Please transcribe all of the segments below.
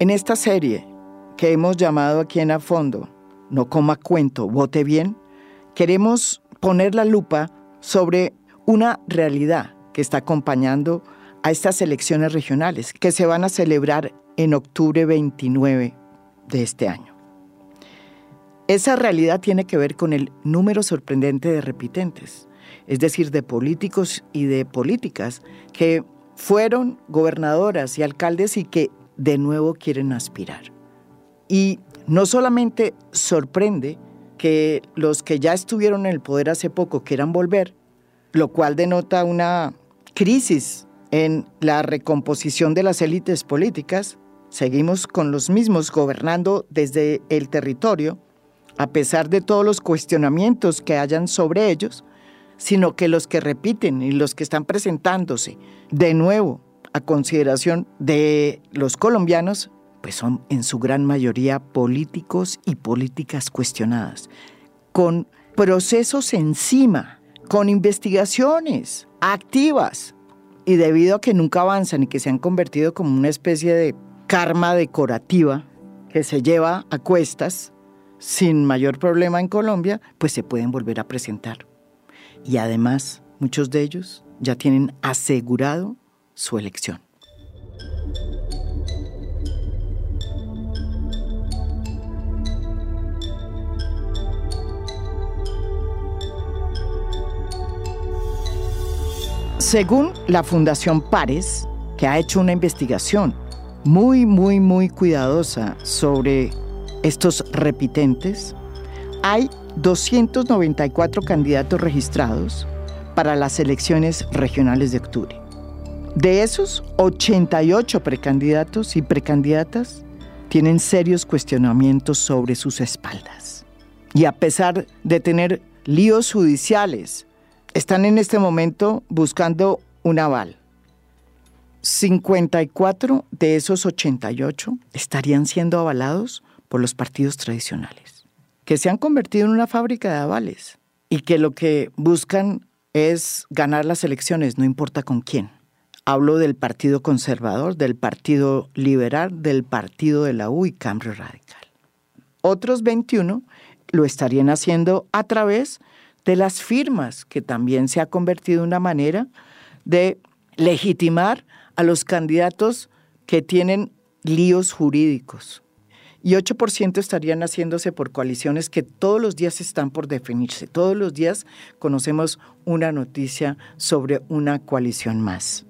En esta serie que hemos llamado aquí en A Fondo, No coma cuento, vote bien, queremos poner la lupa sobre una realidad que está acompañando a estas elecciones regionales que se van a celebrar en octubre 29 de este año. Esa realidad tiene que ver con el número sorprendente de repitentes, es decir, de políticos y de políticas que fueron gobernadoras y alcaldes y que de nuevo quieren aspirar. Y no solamente sorprende que los que ya estuvieron en el poder hace poco quieran volver, lo cual denota una crisis en la recomposición de las élites políticas, seguimos con los mismos gobernando desde el territorio, a pesar de todos los cuestionamientos que hayan sobre ellos, sino que los que repiten y los que están presentándose de nuevo a consideración de los colombianos, pues son en su gran mayoría políticos y políticas cuestionadas, con procesos encima, con investigaciones activas, y debido a que nunca avanzan y que se han convertido como una especie de karma decorativa que se lleva a cuestas sin mayor problema en Colombia, pues se pueden volver a presentar. Y además, muchos de ellos ya tienen asegurado su elección. Según la Fundación Pares, que ha hecho una investigación muy, muy, muy cuidadosa sobre estos repitentes, hay 294 candidatos registrados para las elecciones regionales de octubre. De esos, 88 precandidatos y precandidatas tienen serios cuestionamientos sobre sus espaldas. Y a pesar de tener líos judiciales están en este momento buscando un aval. 54 de esos 88 estarían siendo avalados por los partidos tradicionales, que se han convertido en una fábrica de avales y que lo que buscan es ganar las elecciones, no importa con quién. Hablo del Partido Conservador, del Partido Liberal, del Partido de la U y Cambio Radical. Otros 21 lo estarían haciendo a través de las firmas, que también se ha convertido en una manera de legitimar a los candidatos que tienen líos jurídicos. Y 8% estarían haciéndose por coaliciones que todos los días están por definirse. Todos los días conocemos una noticia sobre una coalición más.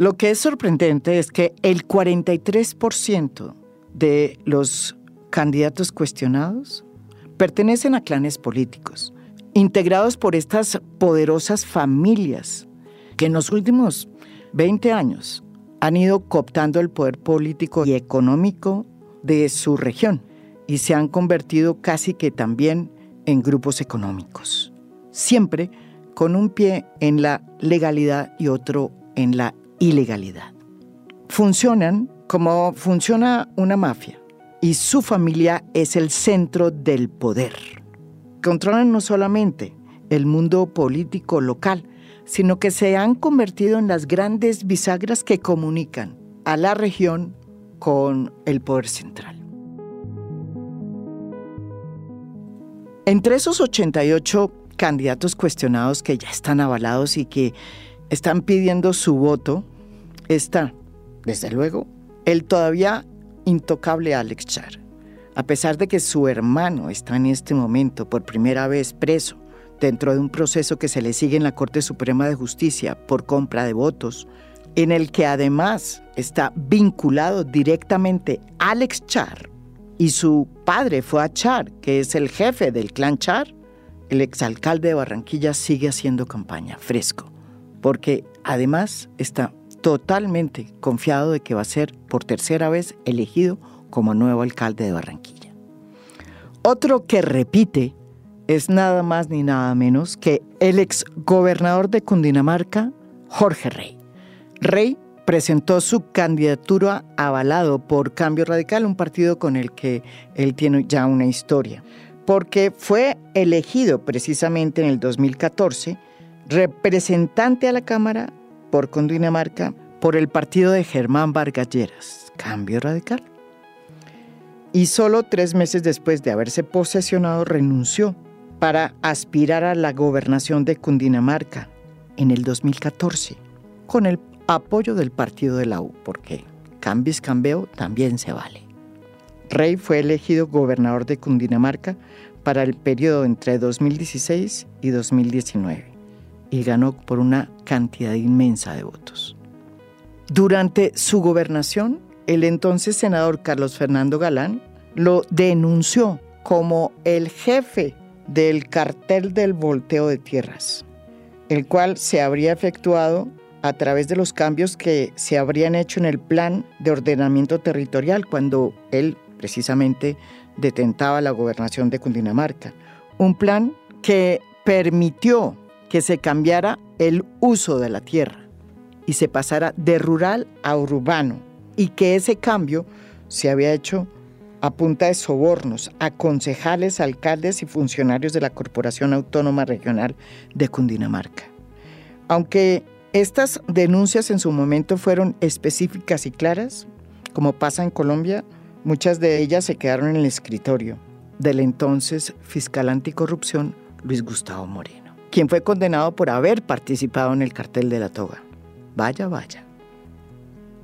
Lo que es sorprendente es que el 43% de los candidatos cuestionados pertenecen a clanes políticos, integrados por estas poderosas familias que en los últimos 20 años han ido cooptando el poder político y económico de su región y se han convertido casi que también en grupos económicos, siempre con un pie en la legalidad y otro en la ilegalidad. Funcionan como funciona una mafia, y su familia es el centro del poder. Controlan no solamente el mundo político local, sino que se han convertido en las grandes bisagras que comunican a la región con el poder central. Entre esos 88 candidatos cuestionados que ya están avalados y que están pidiendo su voto, está, desde luego, el todavía intocable Alex Char. A pesar de que su hermano está en este momento por primera vez preso dentro de un proceso que se le sigue en la Corte Suprema de Justicia por compra de votos, en el que además está vinculado directamente Alex Char y su padre fue a Char, que es el jefe del clan Char, el exalcalde de Barranquilla sigue haciendo campaña fresco, porque además está totalmente confiado de que va a ser por tercera vez elegido como nuevo alcalde de Barranquilla. Otro que repite es nada más ni nada menos que el ex gobernador de Cundinamarca, Jorge Rey. Rey presentó su candidatura avalado por Cambio Radical, un partido con el que él tiene ya una historia, porque fue elegido precisamente en el 2014 representante a la Cámara por Cundinamarca por el partido de Germán Vargas Lleras, Cambio Radical. Y solo tres meses después de haberse posesionado renunció para aspirar a la gobernación de Cundinamarca en el 2014, con el apoyo del partido de la U, porque cambis cambio también se vale. Rey fue elegido gobernador de Cundinamarca para el periodo entre 2016 y 2019 y ganó por una cantidad inmensa de votos. Durante su gobernación, el entonces senador Carlos Fernando Galán lo denunció como el jefe del cartel del volteo de tierras, el cual se habría efectuado a través de los cambios que se habrían hecho en el plan de ordenamiento territorial cuando él precisamente detentaba la gobernación de Cundinamarca. Un plan que permitió que se cambiara el uso de la tierra y se pasara de rural a urbano y que ese cambio se había hecho a punta de sobornos a concejales, alcaldes y funcionarios de la Corporación Autónoma Regional de Cundinamarca. Aunque estas denuncias en su momento fueron específicas y claras, como pasa en Colombia, muchas de ellas se quedaron en el escritorio del entonces fiscal anticorrupción Luis Gustavo Moreno, quien fue condenado por haber participado en el cartel de la toga. Vaya, vaya.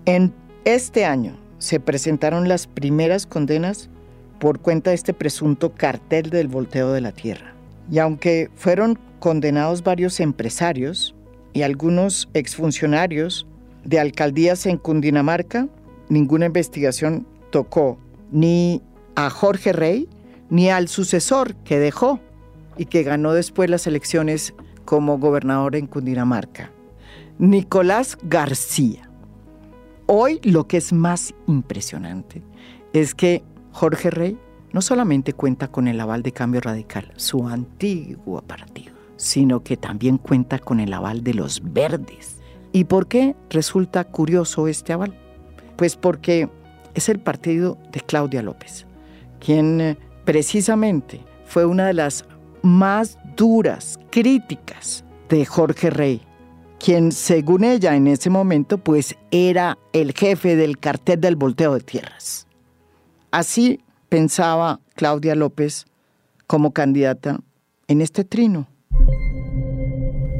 En este año se presentaron las primeras condenas por cuenta de este presunto cartel del volteo de la tierra. Y aunque fueron condenados varios empresarios y algunos exfuncionarios de alcaldías en Cundinamarca, ninguna investigación tocó ni a Jorge Rey ni al sucesor que dejó y que ganó después las elecciones como gobernador en Cundinamarca. Nicolás García. Hoy lo que es más impresionante es que Jorge Rey no solamente cuenta con el aval de Cambio Radical, su antiguo partido, sino que también cuenta con el aval de los verdes. ¿Y por qué resulta curioso este aval? Pues porque es el partido de Claudia López, quien eh, precisamente fue una de las más duras críticas de Jorge Rey quien según ella en ese momento pues era el jefe del cartel del volteo de tierras. Así pensaba Claudia López como candidata en este trino.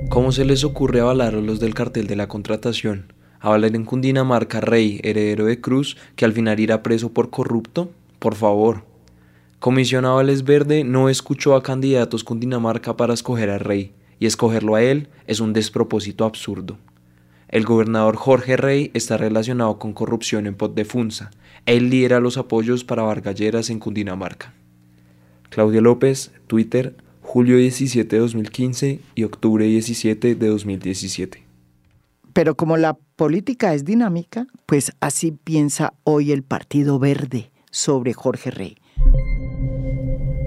¿Cómo se les ocurre avalar a los del cartel de la contratación? ¿Avalar en Cundinamarca Rey, heredero de Cruz, que al final irá preso por corrupto? Por favor. Comisión Avales Verde no escuchó a candidatos Cundinamarca para escoger a Rey y escogerlo a él es un despropósito absurdo. El gobernador Jorge Rey está relacionado con corrupción en Pot de Funza. Él lidera los apoyos para Vargalleras en Cundinamarca. Claudia López, Twitter, julio 17 de 2015 y octubre 17 de 2017. Pero como la política es dinámica, pues así piensa hoy el Partido Verde sobre Jorge Rey.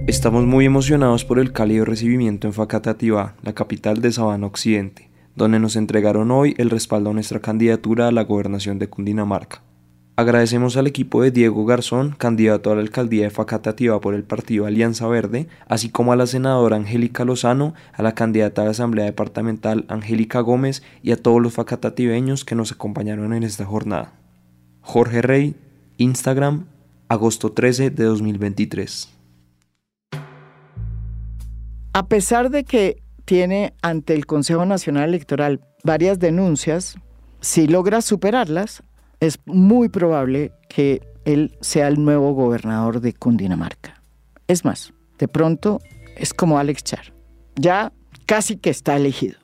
Estamos muy emocionados por el cálido recibimiento en Facatativá, la capital de Sabana Occidente, donde nos entregaron hoy el respaldo a nuestra candidatura a la gobernación de Cundinamarca. Agradecemos al equipo de Diego Garzón, candidato a la alcaldía de Facatativá por el partido Alianza Verde, así como a la senadora Angélica Lozano, a la candidata a la Asamblea Departamental Angélica Gómez y a todos los facatativeños que nos acompañaron en esta jornada. Jorge Rey, Instagram, agosto 13 de 2023. A pesar de que tiene ante el Consejo Nacional Electoral varias denuncias, si logra superarlas, es muy probable que él sea el nuevo gobernador de Cundinamarca. Es más, de pronto es como Alex Char. Ya casi que está elegido.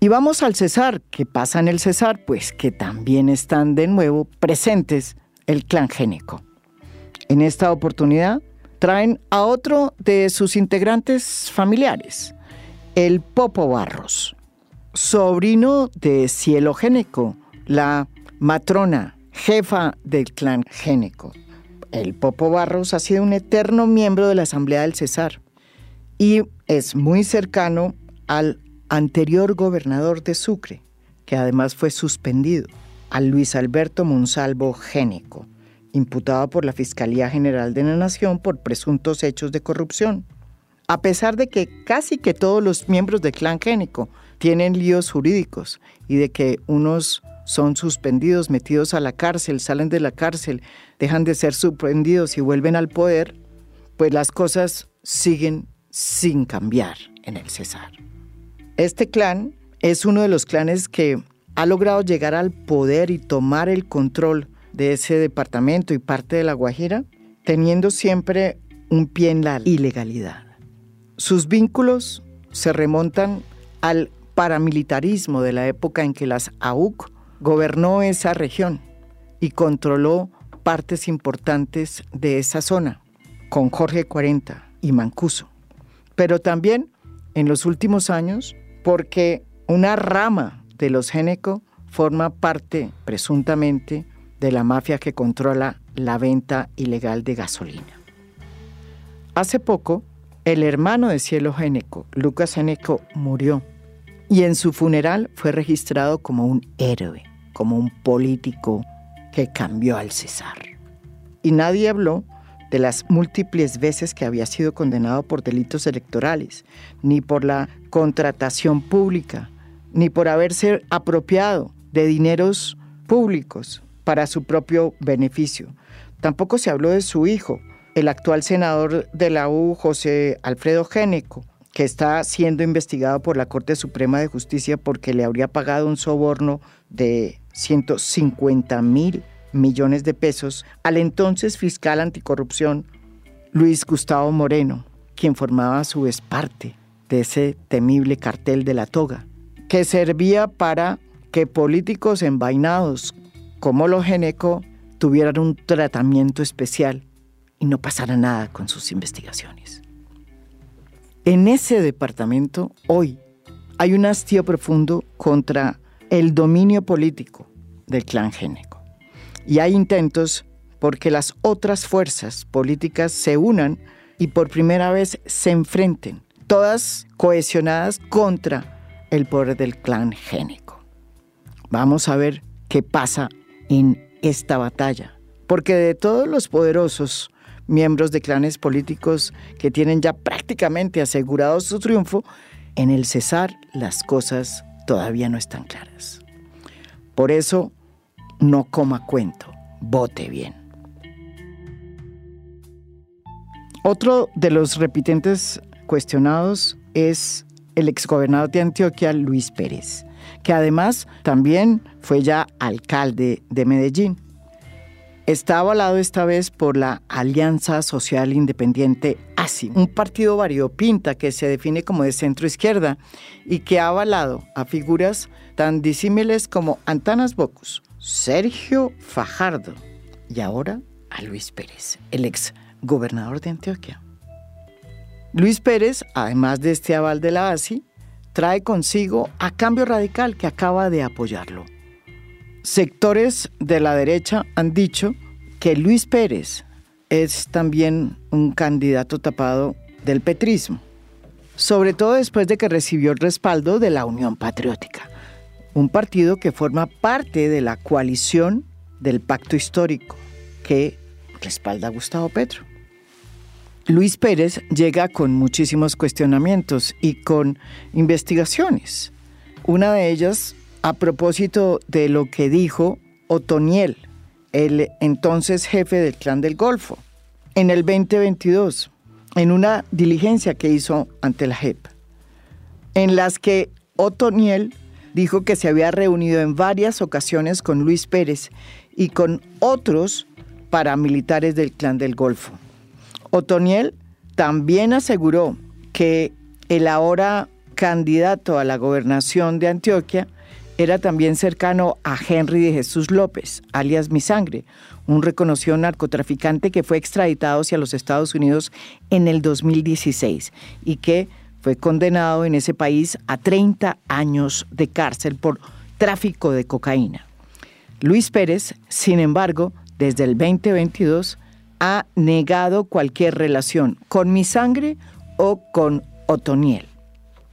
Y vamos al Cesar. ¿Qué pasa en el Cesar? Pues que también están de nuevo presentes el clan génico. En esta oportunidad traen a otro de sus integrantes familiares, el Popo Barros, sobrino de Cielo Géneco, la matrona, jefa del clan Géneco. El Popo Barros ha sido un eterno miembro de la Asamblea del Cesar y es muy cercano al anterior gobernador de Sucre, que además fue suspendido, a Luis Alberto Monsalvo Géneco imputado por la Fiscalía General de la Nación por presuntos hechos de corrupción. A pesar de que casi que todos los miembros del clan génico tienen líos jurídicos y de que unos son suspendidos, metidos a la cárcel, salen de la cárcel, dejan de ser suspendidos y vuelven al poder, pues las cosas siguen sin cambiar en el Cesar. Este clan es uno de los clanes que ha logrado llegar al poder y tomar el control de ese departamento y parte de La Guajira, teniendo siempre un pie en la ilegalidad. Sus vínculos se remontan al paramilitarismo de la época en que las AUC gobernó esa región y controló partes importantes de esa zona, con Jorge 40 y Mancuso. Pero también en los últimos años, porque una rama de los Géneco forma parte, presuntamente, de la mafia que controla la venta ilegal de gasolina. Hace poco, el hermano de Cielo Géneco, Lucas Géneco, murió y en su funeral fue registrado como un héroe como un político que cambió al César. Y nadie habló de las múltiples veces que había sido condenado por delitos electorales, ni por la contratación pública, ni por haberse apropiado de dineros públicos para su propio beneficio. Tampoco se habló de su hijo, el actual senador de la U, José Alfredo Géneco, que está siendo investigado por la Corte Suprema de Justicia porque le habría pagado un soborno de 150 mil millones de pesos al entonces fiscal anticorrupción Luis Gustavo Moreno, quien formaba a su vez parte de ese temible cartel de la toga, que servía para que políticos envainados como los Geneco tuvieran un tratamiento especial y no pasara nada con sus investigaciones. En ese departamento hoy hay un hastío profundo contra el dominio político del clan génico. Y hay intentos porque las otras fuerzas políticas se unan y por primera vez se enfrenten, todas cohesionadas contra el poder del clan génico. Vamos a ver qué pasa en esta batalla, porque de todos los poderosos miembros de clanes políticos que tienen ya prácticamente asegurado su triunfo, en el Cesar las cosas todavía no están claras. Por eso, no coma cuento, vote bien. Otro de los repitentes cuestionados es el exgobernador de Antioquia, Luis Pérez, que además también fue ya alcalde de Medellín. Está avalado esta vez por la Alianza Social Independiente ASI, un partido variopinta que se define como de centro izquierda y que ha avalado a figuras tan disímiles como Antanas Bocus, Sergio Fajardo y ahora a Luis Pérez, el ex gobernador de Antioquia. Luis Pérez, además de este aval de la ASI, trae consigo a Cambio Radical que acaba de apoyarlo. Sectores de la derecha han dicho que Luis Pérez es también un candidato tapado del petrismo, sobre todo después de que recibió el respaldo de la Unión Patriótica, un partido que forma parte de la coalición del pacto histórico que respalda a Gustavo Petro. Luis Pérez llega con muchísimos cuestionamientos y con investigaciones. Una de ellas a propósito de lo que dijo Otoniel, el entonces jefe del clan del Golfo, en el 2022, en una diligencia que hizo ante la JEP, en las que Otoniel dijo que se había reunido en varias ocasiones con Luis Pérez y con otros paramilitares del clan del Golfo. Otoniel también aseguró que el ahora candidato a la gobernación de Antioquia era también cercano a Henry de Jesús López, alias Mi Sangre, un reconocido narcotraficante que fue extraditado hacia los Estados Unidos en el 2016 y que fue condenado en ese país a 30 años de cárcel por tráfico de cocaína. Luis Pérez, sin embargo, desde el 2022 ha negado cualquier relación con mi sangre o con Otoniel.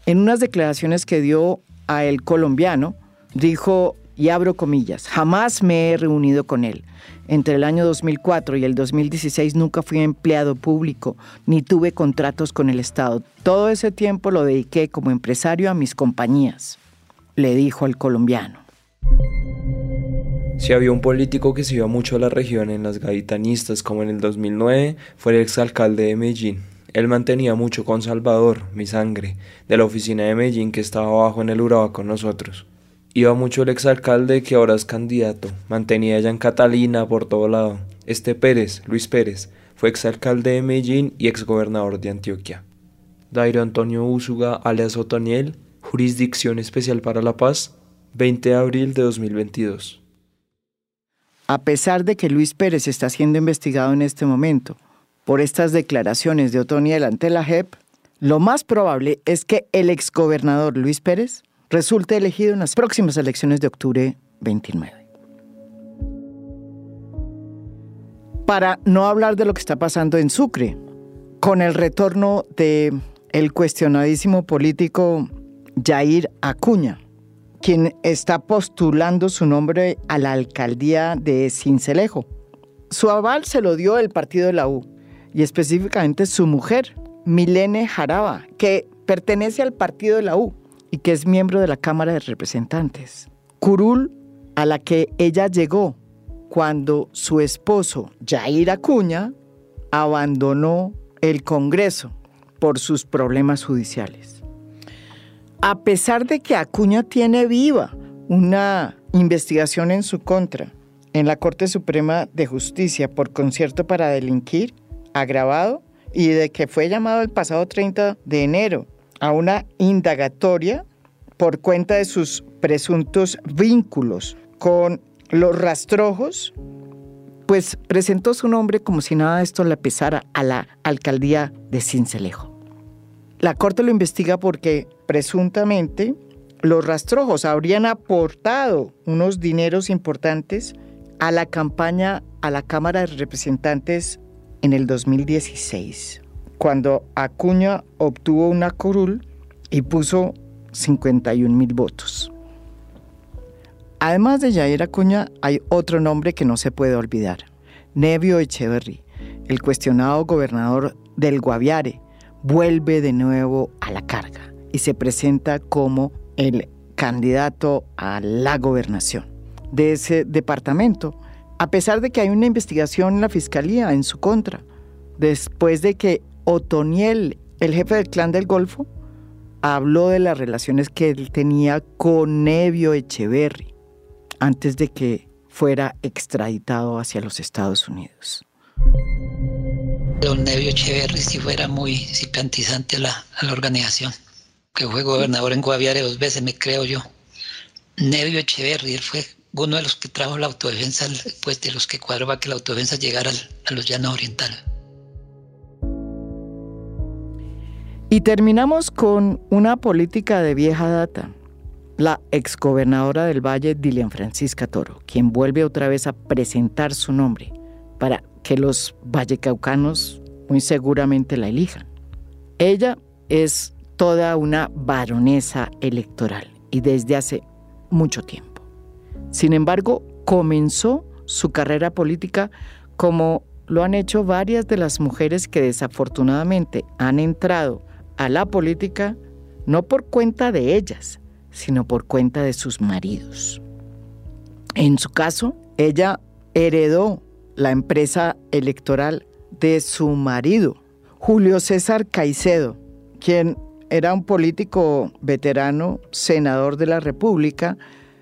En unas declaraciones que dio a el colombiano, dijo y abro comillas, jamás me he reunido con él. Entre el año 2004 y el 2016 nunca fui empleado público ni tuve contratos con el Estado. Todo ese tiempo lo dediqué como empresario a mis compañías, le dijo el colombiano. Si había un político que se iba mucho a la región en las gaitanistas como en el 2009, fue el exalcalde de Medellín. Él mantenía mucho con Salvador, mi sangre, de la oficina de Medellín que estaba abajo en el Urabá con nosotros. Iba mucho el exalcalde que ahora es candidato, mantenía ya en Catalina por todo lado. Este Pérez, Luis Pérez, fue exalcalde de Medellín y exgobernador de Antioquia. Dairo Antonio Úsuga, alias Otoniel, Jurisdicción Especial para la Paz, 20 de abril de 2022. A pesar de que Luis Pérez está siendo investigado en este momento por estas declaraciones de Otoniel ante la JEP, lo más probable es que el exgobernador Luis Pérez resulte elegido en las próximas elecciones de octubre 29. Para no hablar de lo que está pasando en Sucre, con el retorno de el cuestionadísimo político Jair Acuña, quien está postulando su nombre a la alcaldía de Cincelejo. Su aval se lo dio el partido de la U y específicamente su mujer, Milene Jaraba, que pertenece al partido de la U y que es miembro de la Cámara de Representantes. Curul, a la que ella llegó cuando su esposo, Jair Acuña, abandonó el Congreso por sus problemas judiciales. A pesar de que Acuña tiene viva una investigación en su contra en la Corte Suprema de Justicia por concierto para delinquir agravado y de que fue llamado el pasado 30 de enero a una indagatoria por cuenta de sus presuntos vínculos con los rastrojos, pues presentó su nombre como si nada de esto le pesara a la alcaldía de Cincelejo. La corte lo investiga porque presuntamente los rastrojos habrían aportado unos dineros importantes a la campaña a la Cámara de Representantes en el 2016 cuando Acuña obtuvo una curul y puso 51 mil votos. Además de Jair Acuña, hay otro nombre que no se puede olvidar, Nevio Echeverry, el cuestionado gobernador del Guaviare, vuelve de nuevo a la carga y se presenta como el candidato a la gobernación de ese departamento, a pesar de que hay una investigación en la fiscalía en su contra, después de que Otoniel, el jefe del clan del Golfo, habló de las relaciones que él tenía con Nevio Echeverry antes de que fuera extraditado hacia los Estados Unidos. Don Nevio Echeverry si fuera muy simpatizante a la organización, que fue gobernador en Guaviare dos veces, me creo yo. Nevio Echeverry, él fue uno de los que trajo la autodefensa, pues de los que cuadró que la autodefensa llegara a los llanos orientales. Y terminamos con una política de vieja data. La exgobernadora del Valle, Dilian Francisca Toro, quien vuelve otra vez a presentar su nombre para que los vallecaucanos muy seguramente la elijan. Ella es toda una baronesa electoral y desde hace mucho tiempo. Sin embargo, comenzó su carrera política como lo han hecho varias de las mujeres que desafortunadamente han entrado a la política no por cuenta de ellas, sino por cuenta de sus maridos. En su caso, ella heredó la empresa electoral de su marido, Julio César Caicedo, quien era un político veterano, senador de la República,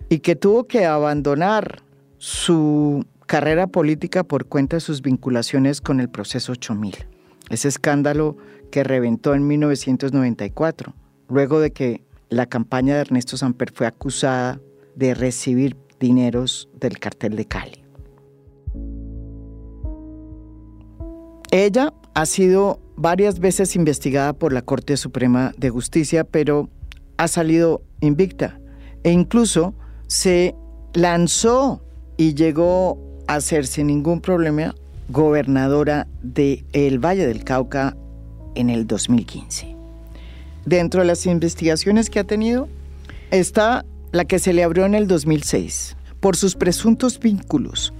y que tuvo que abandonar su carrera política por cuenta de sus vinculaciones con el proceso 8000. Ese escándalo que reventó en 1994, luego de que la campaña de Ernesto Samper fue acusada de recibir dineros del cartel de Cali. Ella ha sido varias veces investigada por la Corte Suprema de Justicia, pero ha salido invicta e incluso se lanzó y llegó a ser sin ningún problema gobernadora del el Valle del Cauca en el 2015. Dentro de las investigaciones que ha tenido está la que se le abrió en el 2006 por sus presuntos vínculos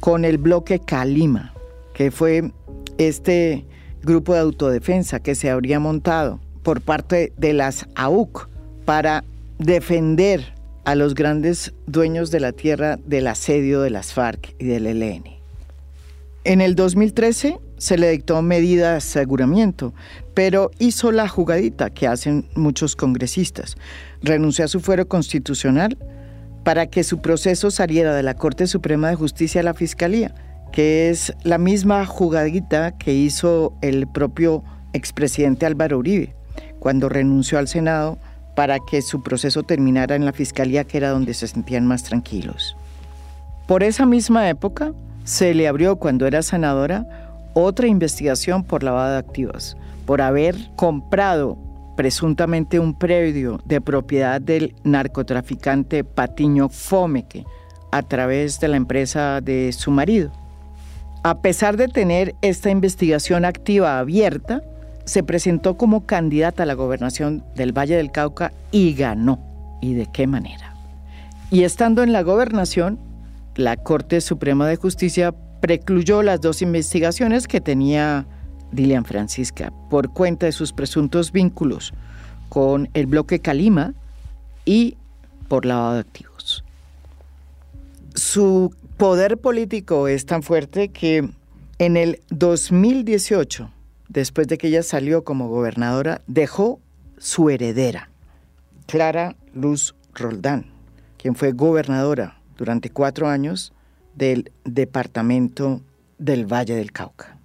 con el bloque Calima, que fue este grupo de autodefensa que se habría montado por parte de las AUC para defender a los grandes dueños de la tierra del asedio de las FARC y del ELN. En el 2013 se le dictó medida de aseguramiento, pero hizo la jugadita que hacen muchos congresistas. Renunció a su fuero constitucional para que su proceso saliera de la Corte Suprema de Justicia a la Fiscalía, que es la misma jugadita que hizo el propio expresidente Álvaro Uribe cuando renunció al Senado para que su proceso terminara en la Fiscalía, que era donde se sentían más tranquilos. Por esa misma época, se le abrió cuando era senadora otra investigación por lavado de activos, por haber comprado presuntamente un predio de propiedad del narcotraficante Patiño Fomeque a través de la empresa de su marido. A pesar de tener esta investigación activa abierta, se presentó como candidata a la gobernación del Valle del Cauca y ganó. ¿Y de qué manera? Y estando en la gobernación, la Corte Suprema de Justicia precluyó las dos investigaciones que tenía Dilian Francisca por cuenta de sus presuntos vínculos con el bloque Calima y por lavado de activos. Su poder político es tan fuerte que en el 2018 después de que ella salió como gobernadora, dejó su heredera, Clara Luz Roldán, quien fue gobernadora durante cuatro años del departamento del Valle del Cauca.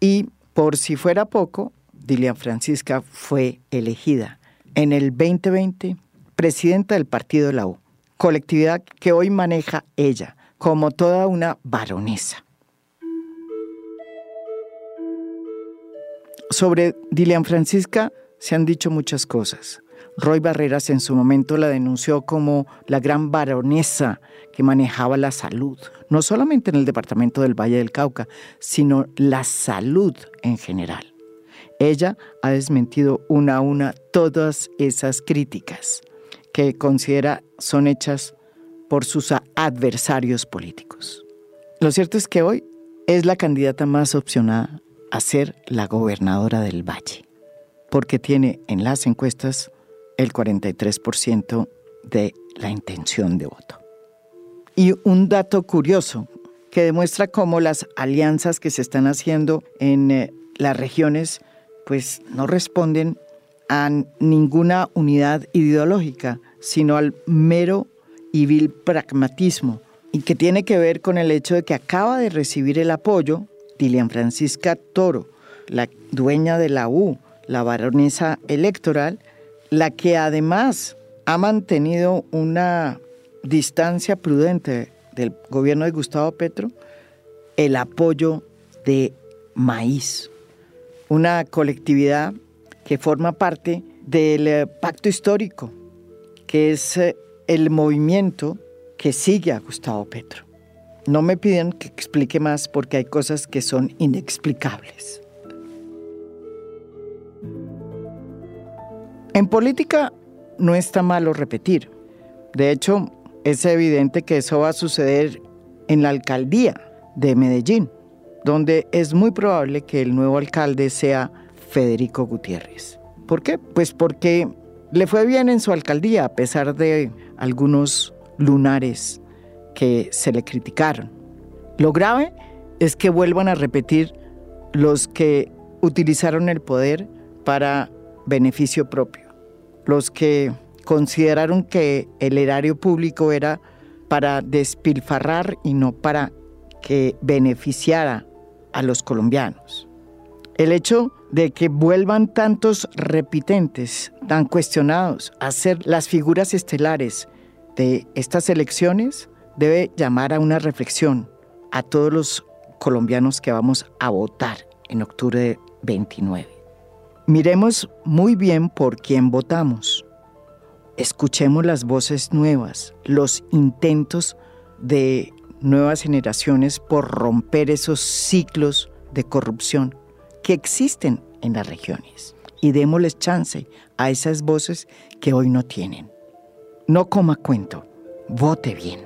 Y por si fuera poco, Dilian Francisca fue elegida en el 2020 presidenta del partido la U, colectividad que hoy maneja ella como toda una baronesa. Sobre Dilian Francisca se han dicho muchas cosas. Roy Barreras en su momento la denunció como la gran baronesa que manejaba la salud, no solamente en el departamento del Valle del Cauca, sino la salud en general. Ella ha desmentido una a una todas esas críticas que considera son hechas por sus adversarios políticos. Lo cierto es que hoy es la candidata más opcionada a ser la gobernadora del Valle, porque tiene en las encuestas el 43% de la intención de voto. Y un dato curioso que demuestra cómo las alianzas que se están haciendo en eh, las regiones pues no responden a ninguna unidad ideológica, sino al mero y vil pragmatismo, y que tiene que ver con el hecho de que acaba de recibir el apoyo Dilian Francisca Toro, la dueña de la U, la baronesa electoral, la que además ha mantenido una distancia prudente del gobierno de Gustavo Petro, el apoyo de Maíz, una colectividad que forma parte del eh, pacto histórico, que es eh, el movimiento que sigue a Gustavo Petro. No me piden que explique más porque hay cosas que son inexplicables. En política no está malo repetir. De hecho, es evidente que eso va a suceder en la alcaldía de Medellín, donde es muy probable que el nuevo alcalde sea Federico Gutiérrez. ¿Por qué? Pues porque le fue bien en su alcaldía a pesar de algunos lunares que se le criticaron. Lo grave es que vuelvan a repetir los que utilizaron el poder para beneficio propio, los que consideraron que el erario público era para despilfarrar y no para que beneficiara a los colombianos. El hecho de que vuelvan tantos repitentes, tan cuestionados, a ser las figuras estelares de estas elecciones, debe llamar a una reflexión a todos los colombianos que vamos a votar en octubre 29. Miremos muy bien por quién votamos. Escuchemos las voces nuevas, los intentos de nuevas generaciones por romper esos ciclos de corrupción que existen en las regiones y démosles chance a esas voces que hoy no tienen. no coma cuento, vote bien.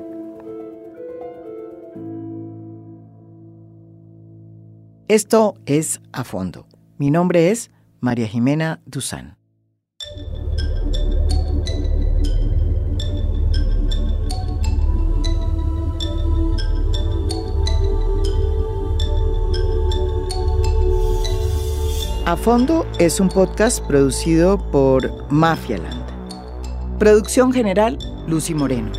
Esto es A Fondo. Mi nombre es María Jimena Duzán. A Fondo es un podcast producido por Mafialand. Producción general, Lucy Moreno.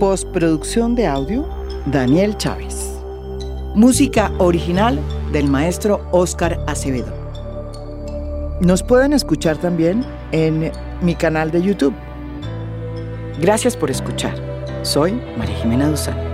Postproducción de audio, Daniel Chávez. Música original del maestro Oscar Acevedo. Nos pueden escuchar también en mi canal de YouTube. Gracias por escuchar. Soy María Jimena Duzán.